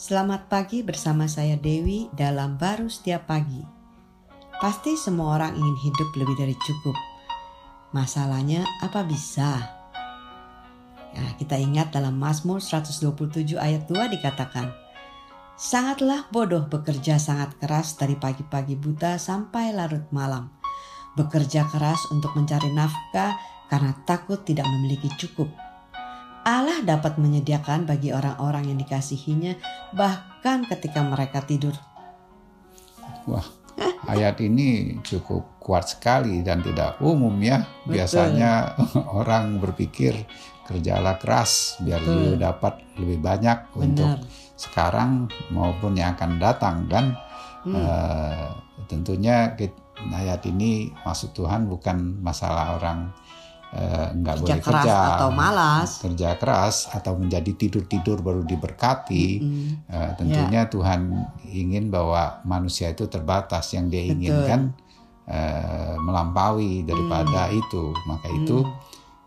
Selamat pagi bersama saya Dewi dalam Baru Setiap Pagi. Pasti semua orang ingin hidup lebih dari cukup. Masalahnya apa bisa? Ya, kita ingat dalam Mazmur 127 ayat 2 dikatakan, Sangatlah bodoh bekerja sangat keras dari pagi-pagi buta sampai larut malam. Bekerja keras untuk mencari nafkah karena takut tidak memiliki cukup Allah dapat menyediakan bagi orang-orang yang dikasihinya bahkan ketika mereka tidur. Wah, ayat ini cukup kuat sekali dan tidak umum ya. Betul. Biasanya orang berpikir kerjalah keras biar Betul. you dapat lebih banyak untuk Benar. sekarang maupun yang akan datang kan. Hmm. Eh, tentunya ayat ini maksud Tuhan bukan masalah orang eh, nggak Kerja boleh keras kerja atau malas. kerja keras atau menjadi tidur tidur baru diberkati. Mm, Eh, tentunya Tuhan ingin bahwa manusia itu terbatas yang dia inginkan eh, melampaui daripada itu. Maka itu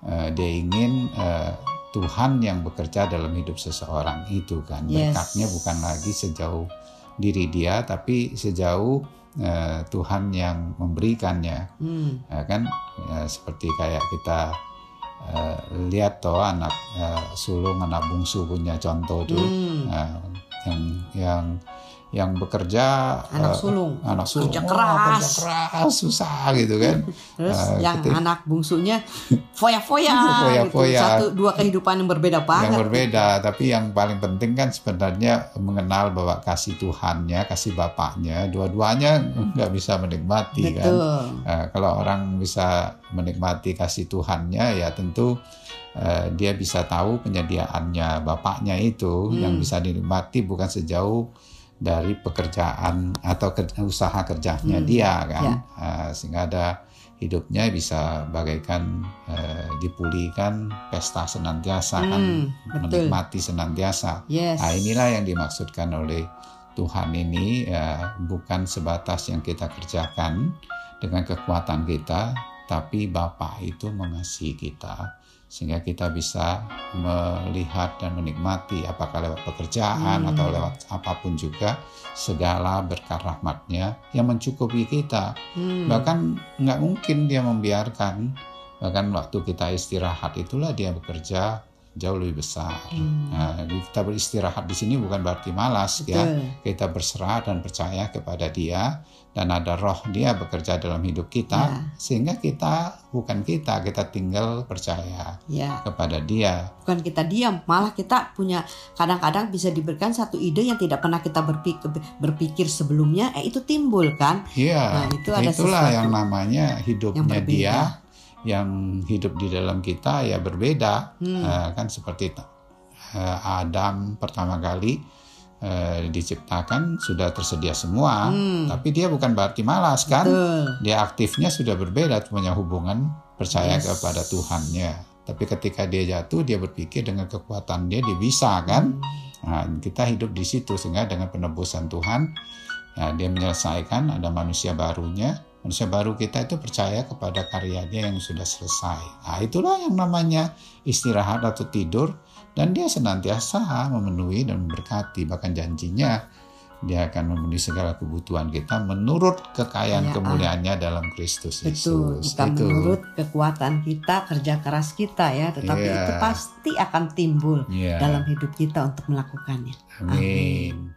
eh, dia ingin eh, Tuhan yang bekerja dalam hidup seseorang itu kan. Yes. Berkatnya bukan lagi sejauh diri dia tapi sejauh eh, Tuhan yang memberikannya. mm, Ya kan Ya, seperti kayak kita eh, lihat toh anak eh, sulung anak bungsu punya contoh tuh mm. Nah, yang yang yang bekerja Anak eh, sulung. anak sulung Kerja wah, keras. kerja keras susah gitu kan Terus Eh, yang ketika- anak bungsunya foya-foya, Foya-foya. gitu. Satu dua kehidupan yang berbeda banget. yang berbeda tapi yang paling penting kan sebenarnya mengenal bahwa kasih Tuhannya kasih Bapaknya dua-duanya nggak bisa menikmati kan Betul. Eh, kalau orang bisa menikmati kasih Tuhannya ya tentu dia bisa tahu penyediaannya Bapaknya itu Hmm. yang bisa dinikmati bukan sejauh dari pekerjaan atau usaha kerjanya Hmm. dia kan Ya. Eh, sehingga ada hidupnya bisa bagaikan eh, dipulihkan pesta senantiasa kan Hmm, betul. menikmati senantiasa Yes. Nah inilah yang dimaksudkan oleh Tuhan ini ya, bukan sebatas yang kita kerjakan dengan kekuatan kita, tapi Bapa itu mengasihi kita sehingga kita bisa melihat dan menikmati apakah lewat pekerjaan Hmm. atau lewat apa pun juga segala berkat rahmatnya yang mencukupi kita. Hmm. Bahkan nggak mungkin dia membiarkan bahkan waktu kita istirahat itulah dia bekerja jauh lebih besar. Hmm. Nah, kita beristirahat di sini bukan berarti malas ya. Betul. Kita berserah dan percaya kepada Dia dan ada roh Dia bekerja dalam hidup kita Ya. sehingga kita bukan kita, kita tinggal percaya Ya, kepada Dia. bukan kita diam, malah kita punya kadang-kadang bisa diberikan satu ide yang tidak pernah kita berpikir, berpikir sebelumnya, eh itu timbul kan? Iya, Nah, itu ada itulah sesuatu yang namanya hidupnya yang berbeda. Dia yang hidup di dalam kita ya berbeda. Hmm. Eh, kan seperti eh, Adam pertama kali eh, diciptakan sudah tersedia semua, Hmm. tapi dia bukan berarti malas kan? Betul. Dia aktifnya sudah berbeda, punya hubungan percaya Yes. kepada Tuhannya. Tapi ketika dia jatuh, dia berpikir dengan kekuatan dia dia bisa kan? Nah, kita hidup di situ sehingga dengan penebusan Tuhan, ya, dia menyelesaikan ada manusia barunya. Manusia baru kita itu percaya kepada karyanya yang sudah selesai. Nah, itulah yang namanya istirahat atau tidur dan dia senantiasa memenuhi dan memberkati bahkan janjinya dia akan memenuhi segala kebutuhan kita menurut kekayaan Ya, kemuliaannya dalam Kristus Betul, Yesus. bukan Itu. menurut kekuatan kita, kerja keras kita ya, tetapi Iya. itu pasti akan timbul Iya. dalam hidup kita untuk melakukannya. Amin.